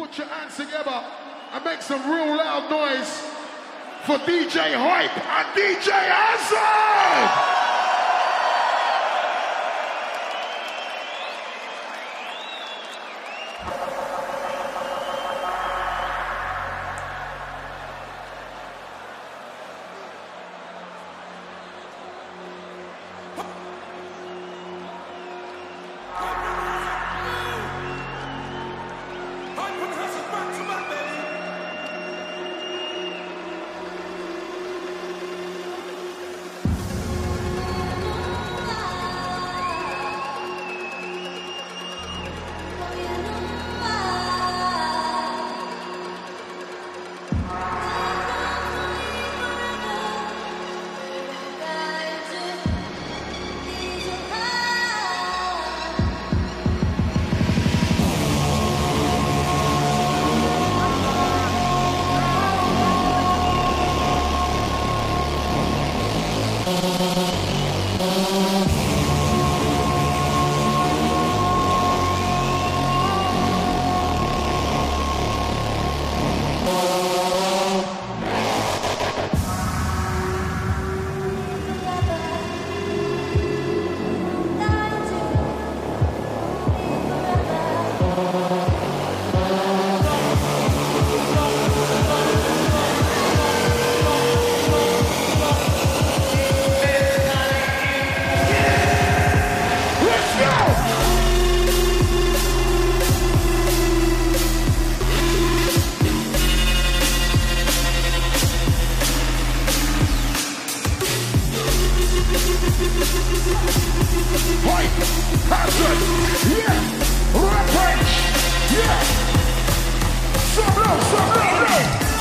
Put your hands together and make some real loud noise for DJ Hype and DJ Hazard! Fight! Yeah! Rampage! Yeah! Some love, some love!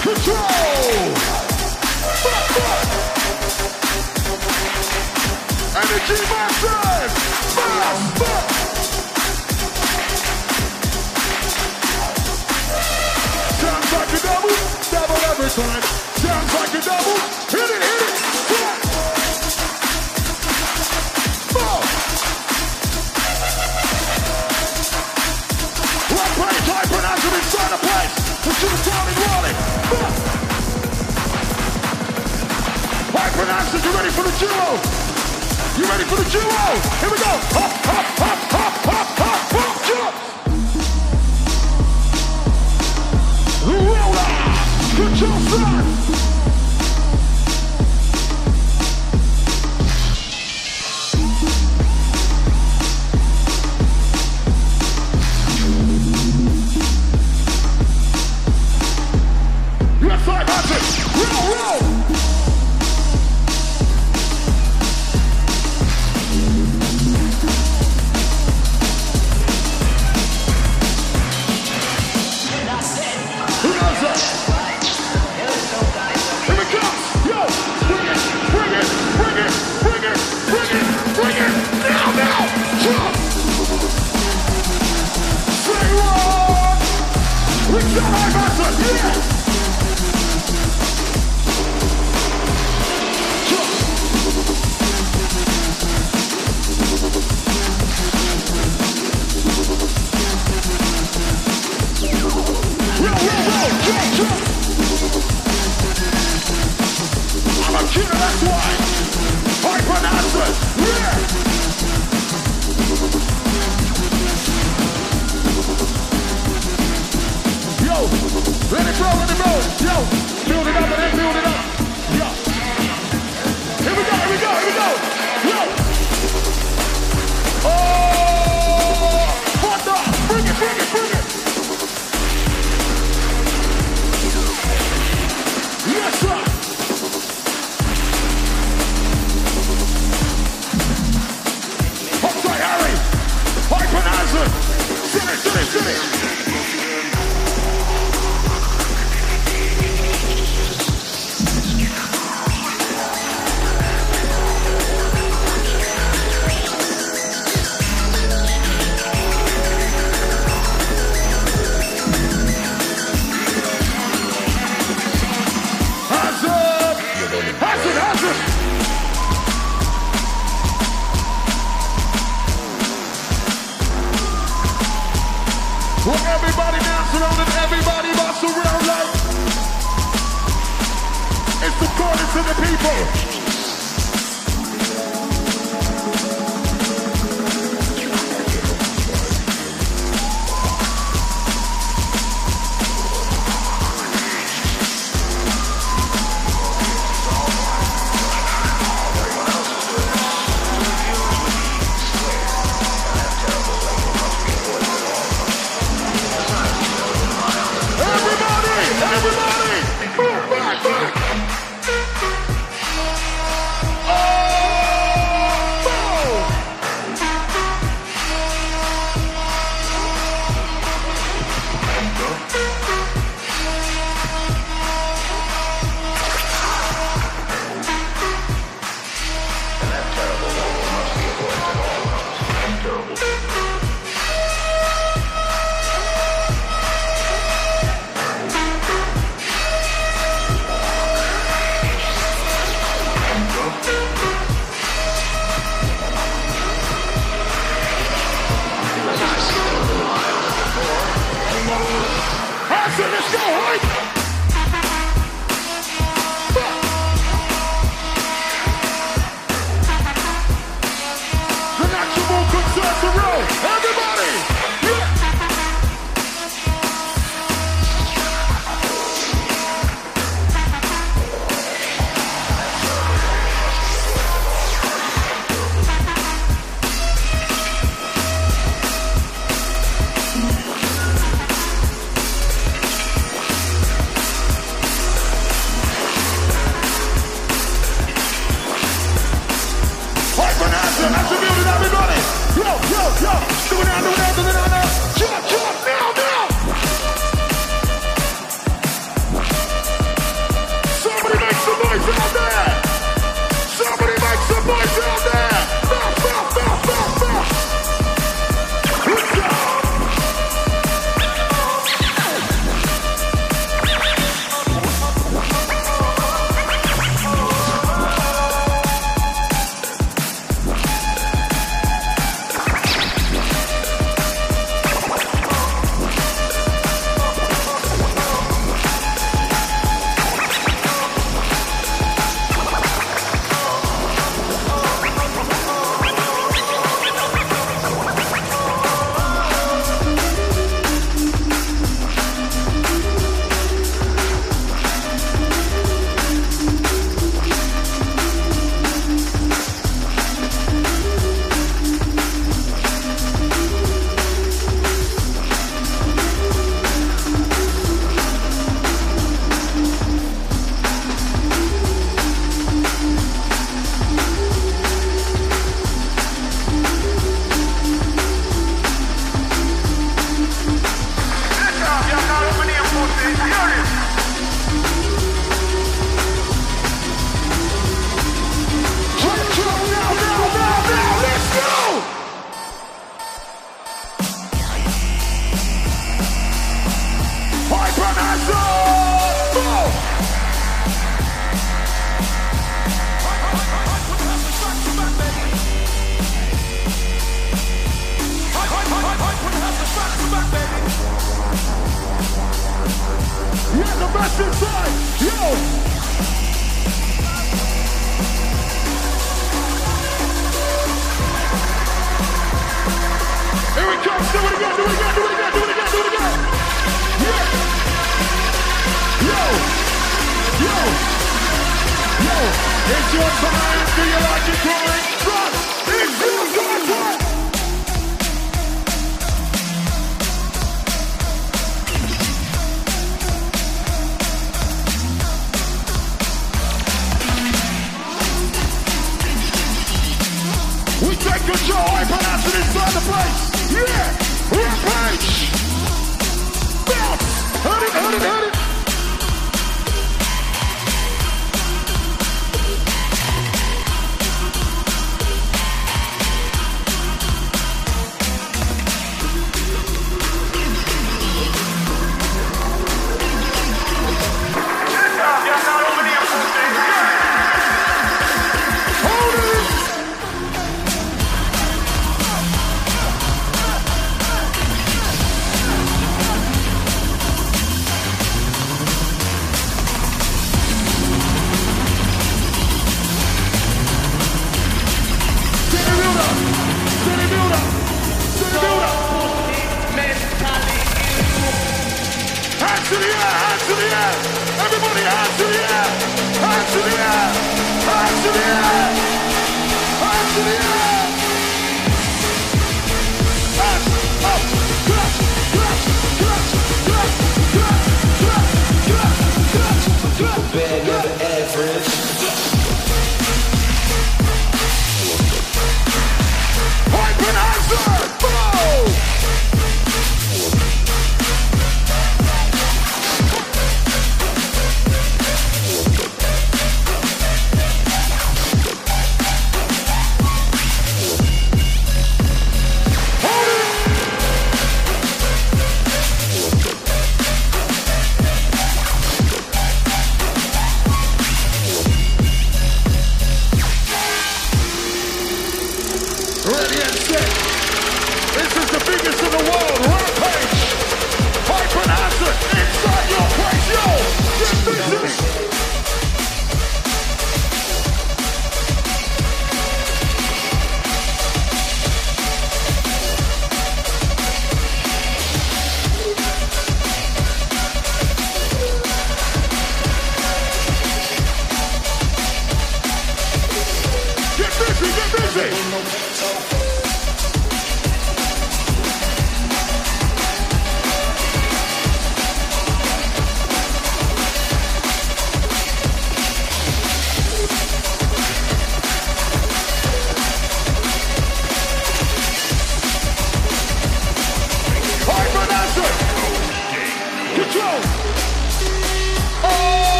Control! Fuck, fuck! Energy Sounds like a double, double every. Sounds like a double, hit it, hit it! What place I inside a place? It's to the And you ready for the duo? You ready for the duo? Here we go. Hop, hop, hop, hop, hop, hop, hop, jump. Noise out there! Somebody make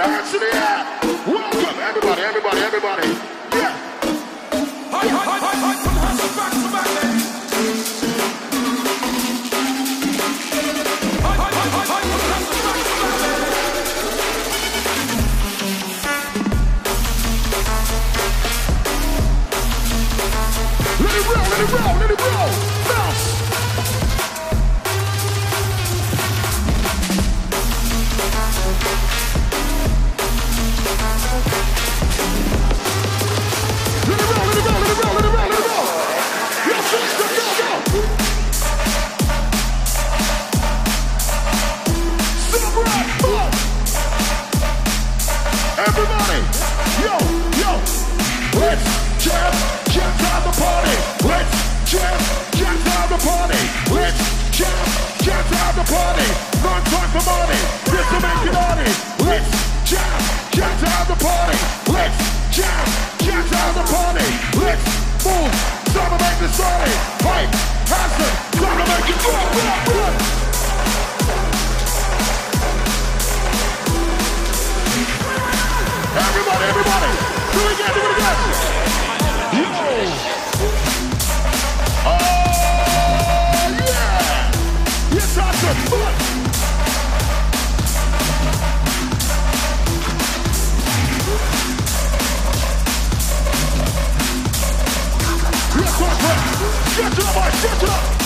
the hands in the air. Welcome, everybody, everybody, everybody. Yeah. Hi, hi, hi, hi, hi, to back to back, ladies. Back to. Let it roll, let it roll, let it awesome. Get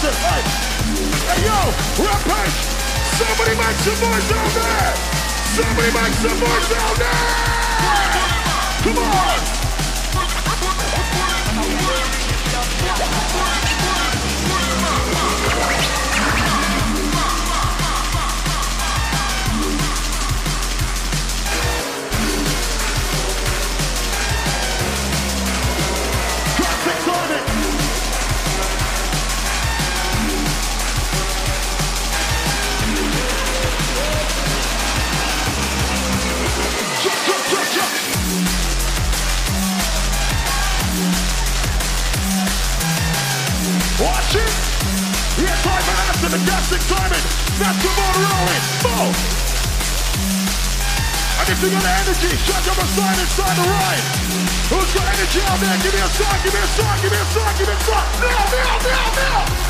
acid, hey! Hey yo, Rampage! Somebody make some noise down there! Somebody make some noise down there! Come on! In the classic timing! That's the rolling! Move! And if you got energy, shut up a sign inside the ride! Who's got energy out there? Give me a sign, give me a sign, give me a sign, give me a sign!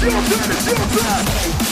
It's your turn, it's your turn.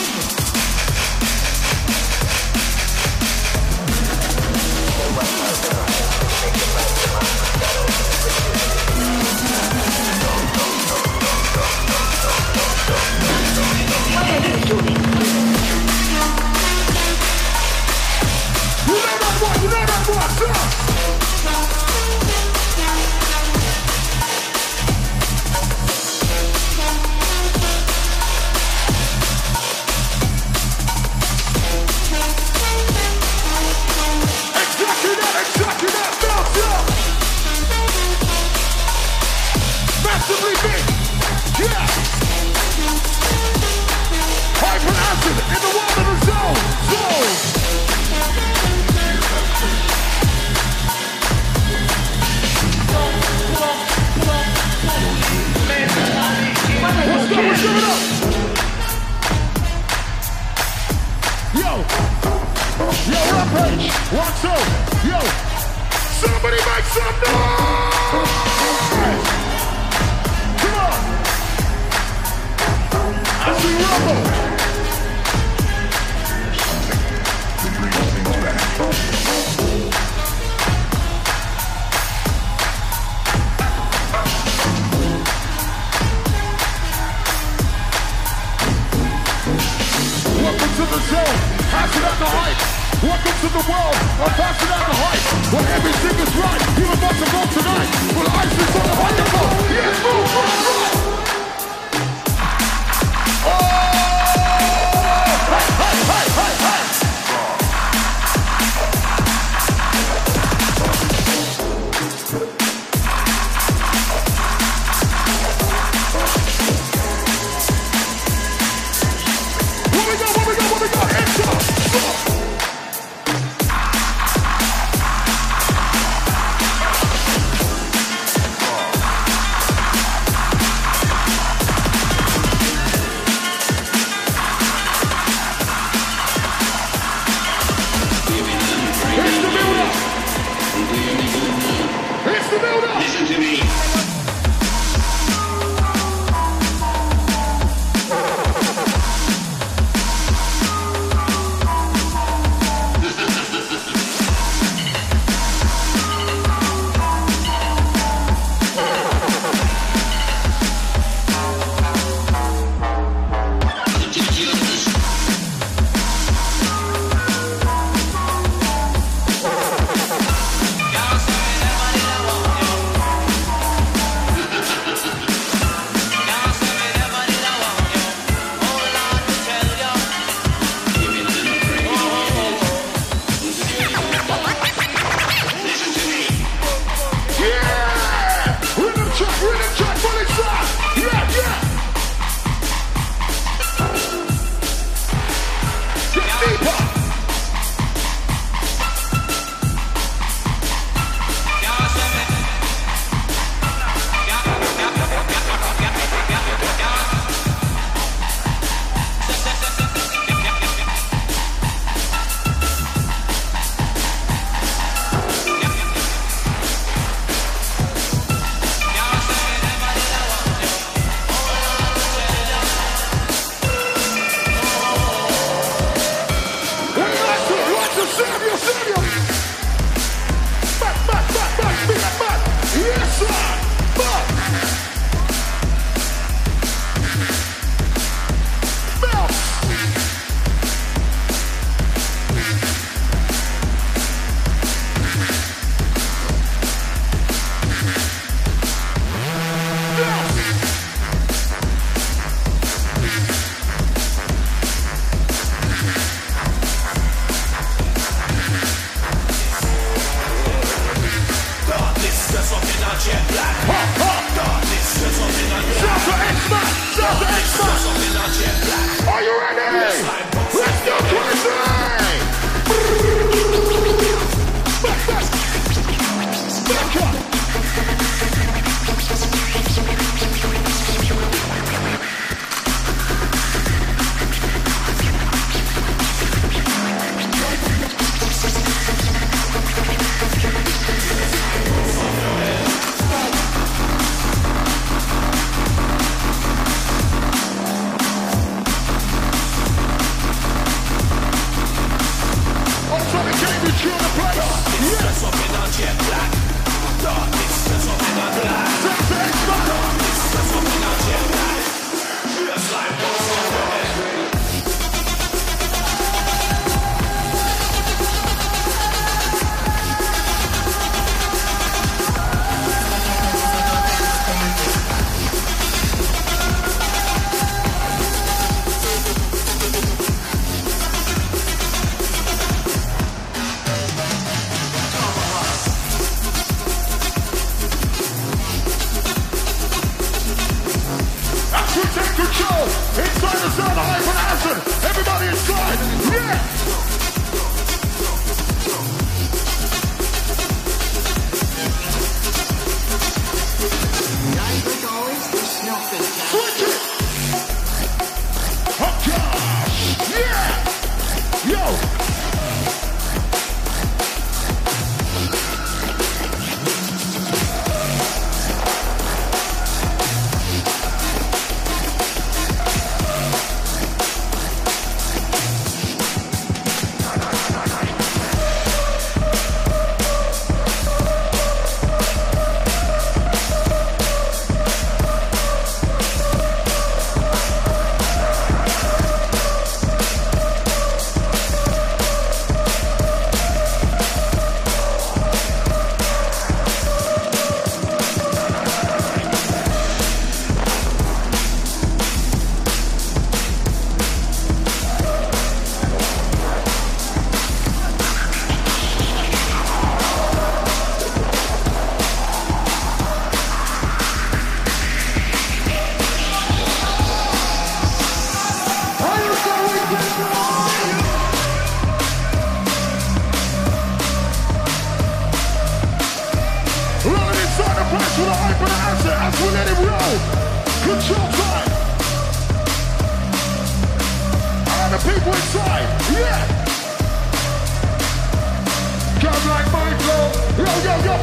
yo, yo.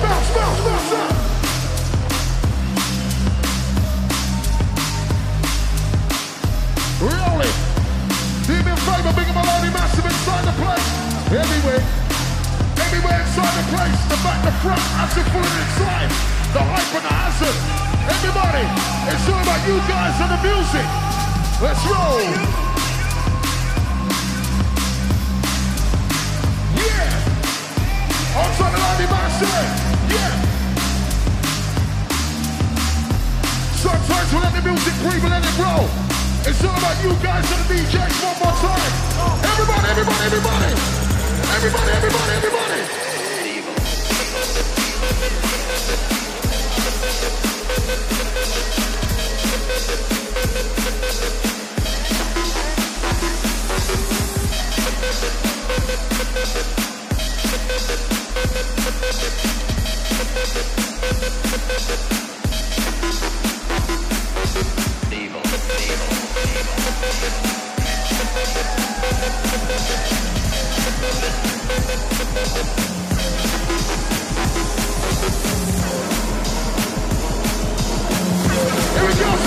Roll massive inside the place. Everywhere. Everywhere inside the place. The back, the front, full inside. The hype and the. Everybody, it's all about you guys and the music. Let's roll. Johnny Master. Yeah. Sometimes we let the music breathe, and let it roll. It's all about you guys and the DJs one more time. Everybody, everybody, everybody. Everybody, everybody, everybody. We'll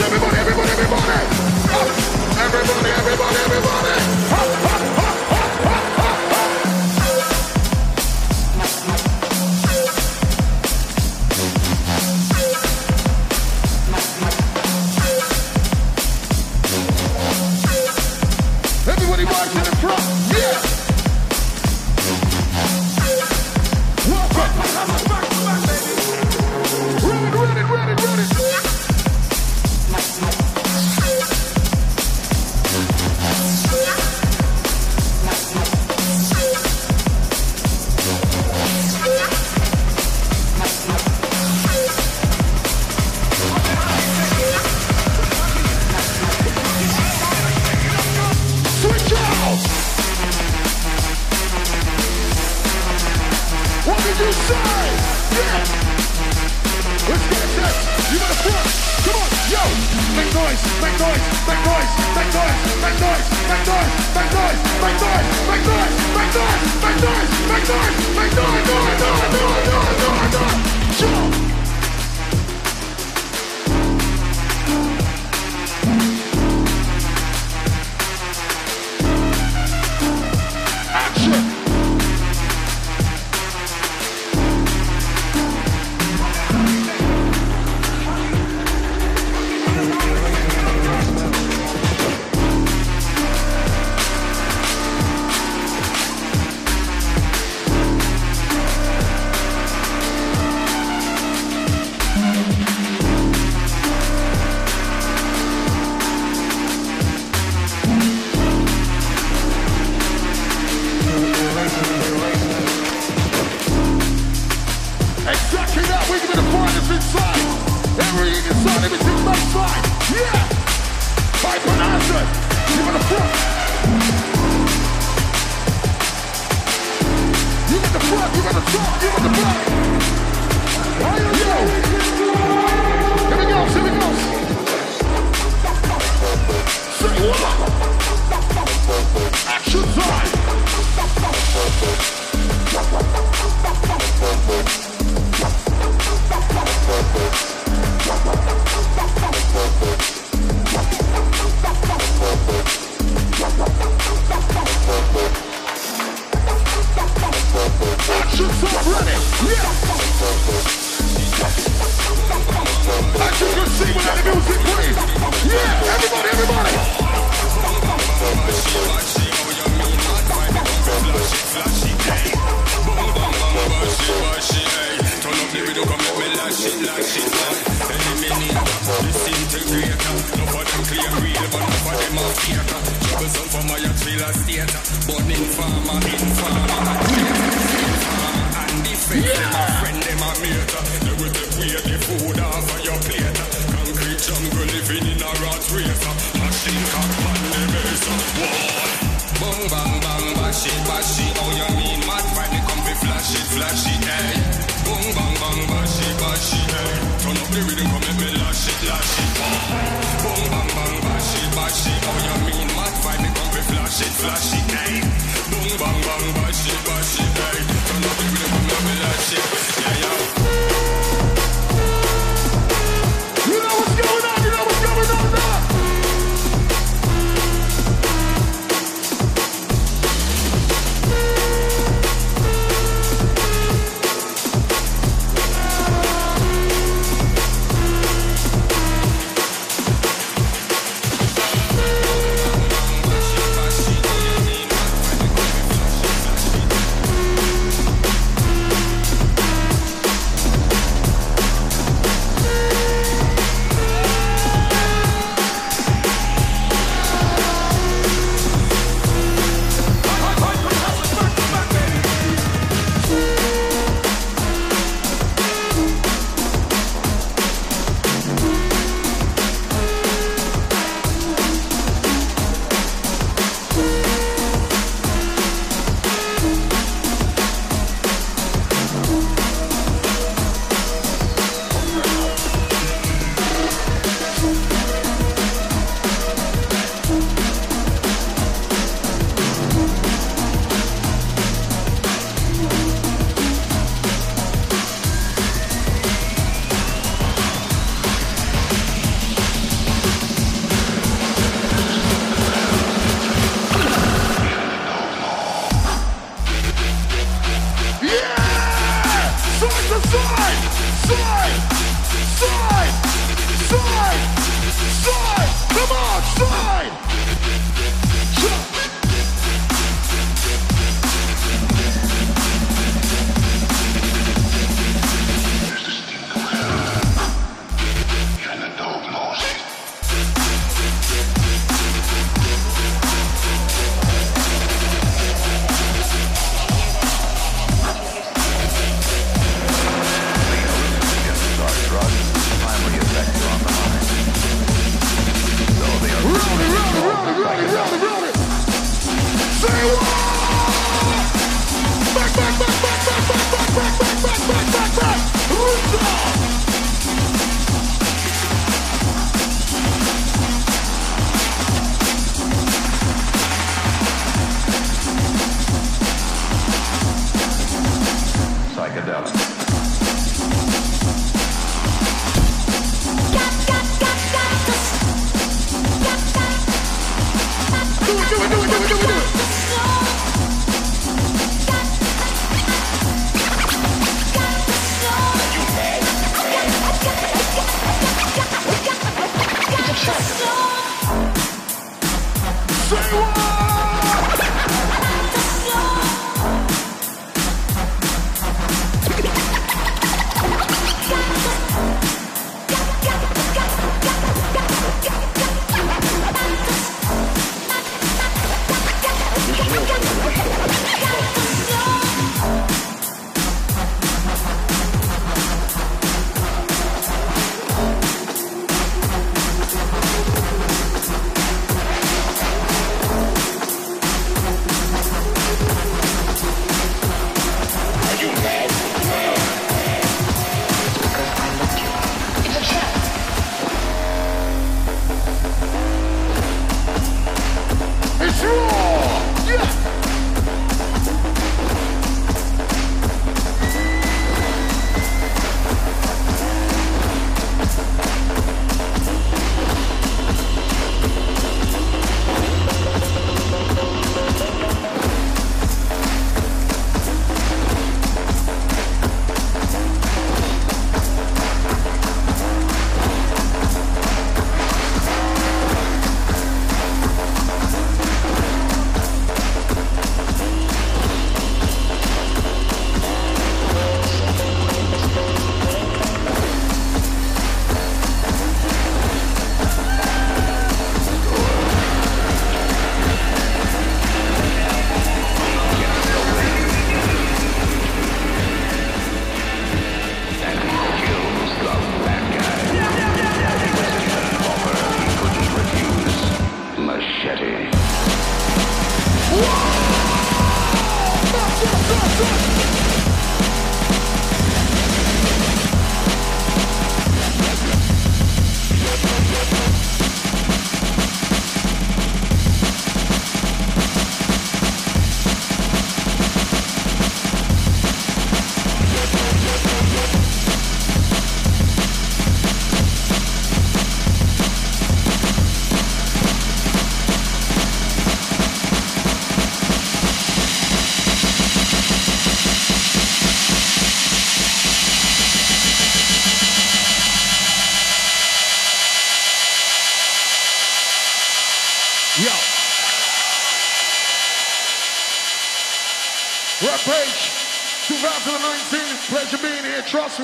everybody, everybody, everybody! Everybody, everybody, everybody! Hop, hop, hop.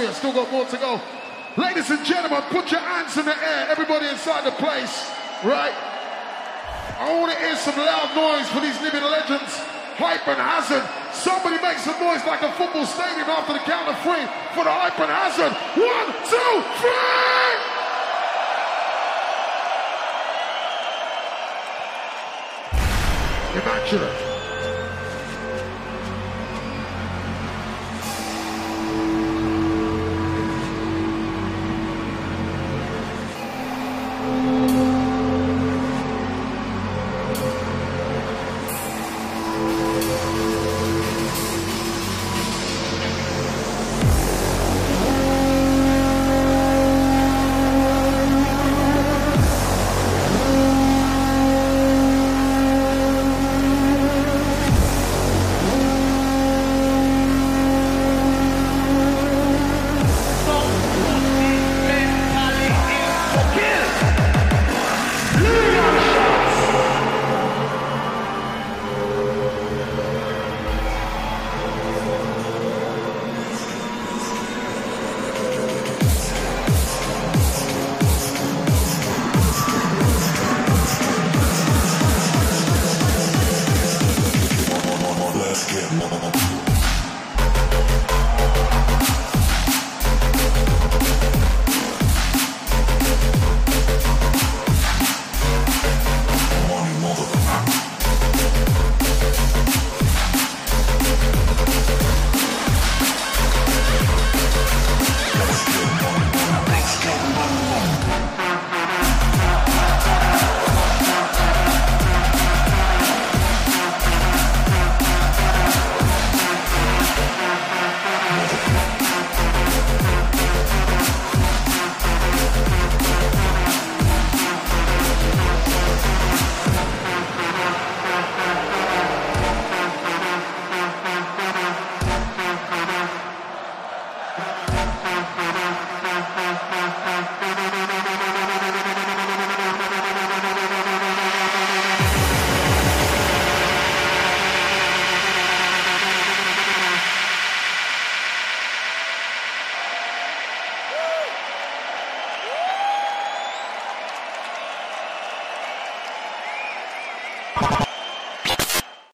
I still got more to go. Ladies and gentlemen, put your hands in the air. Everybody inside the place, right? I want to hear some loud noise for these living legends. Hype and Hazard. Somebody make some noise like a football stadium after the count of three for the Hype and Hazard. One, two, three! Immaculate.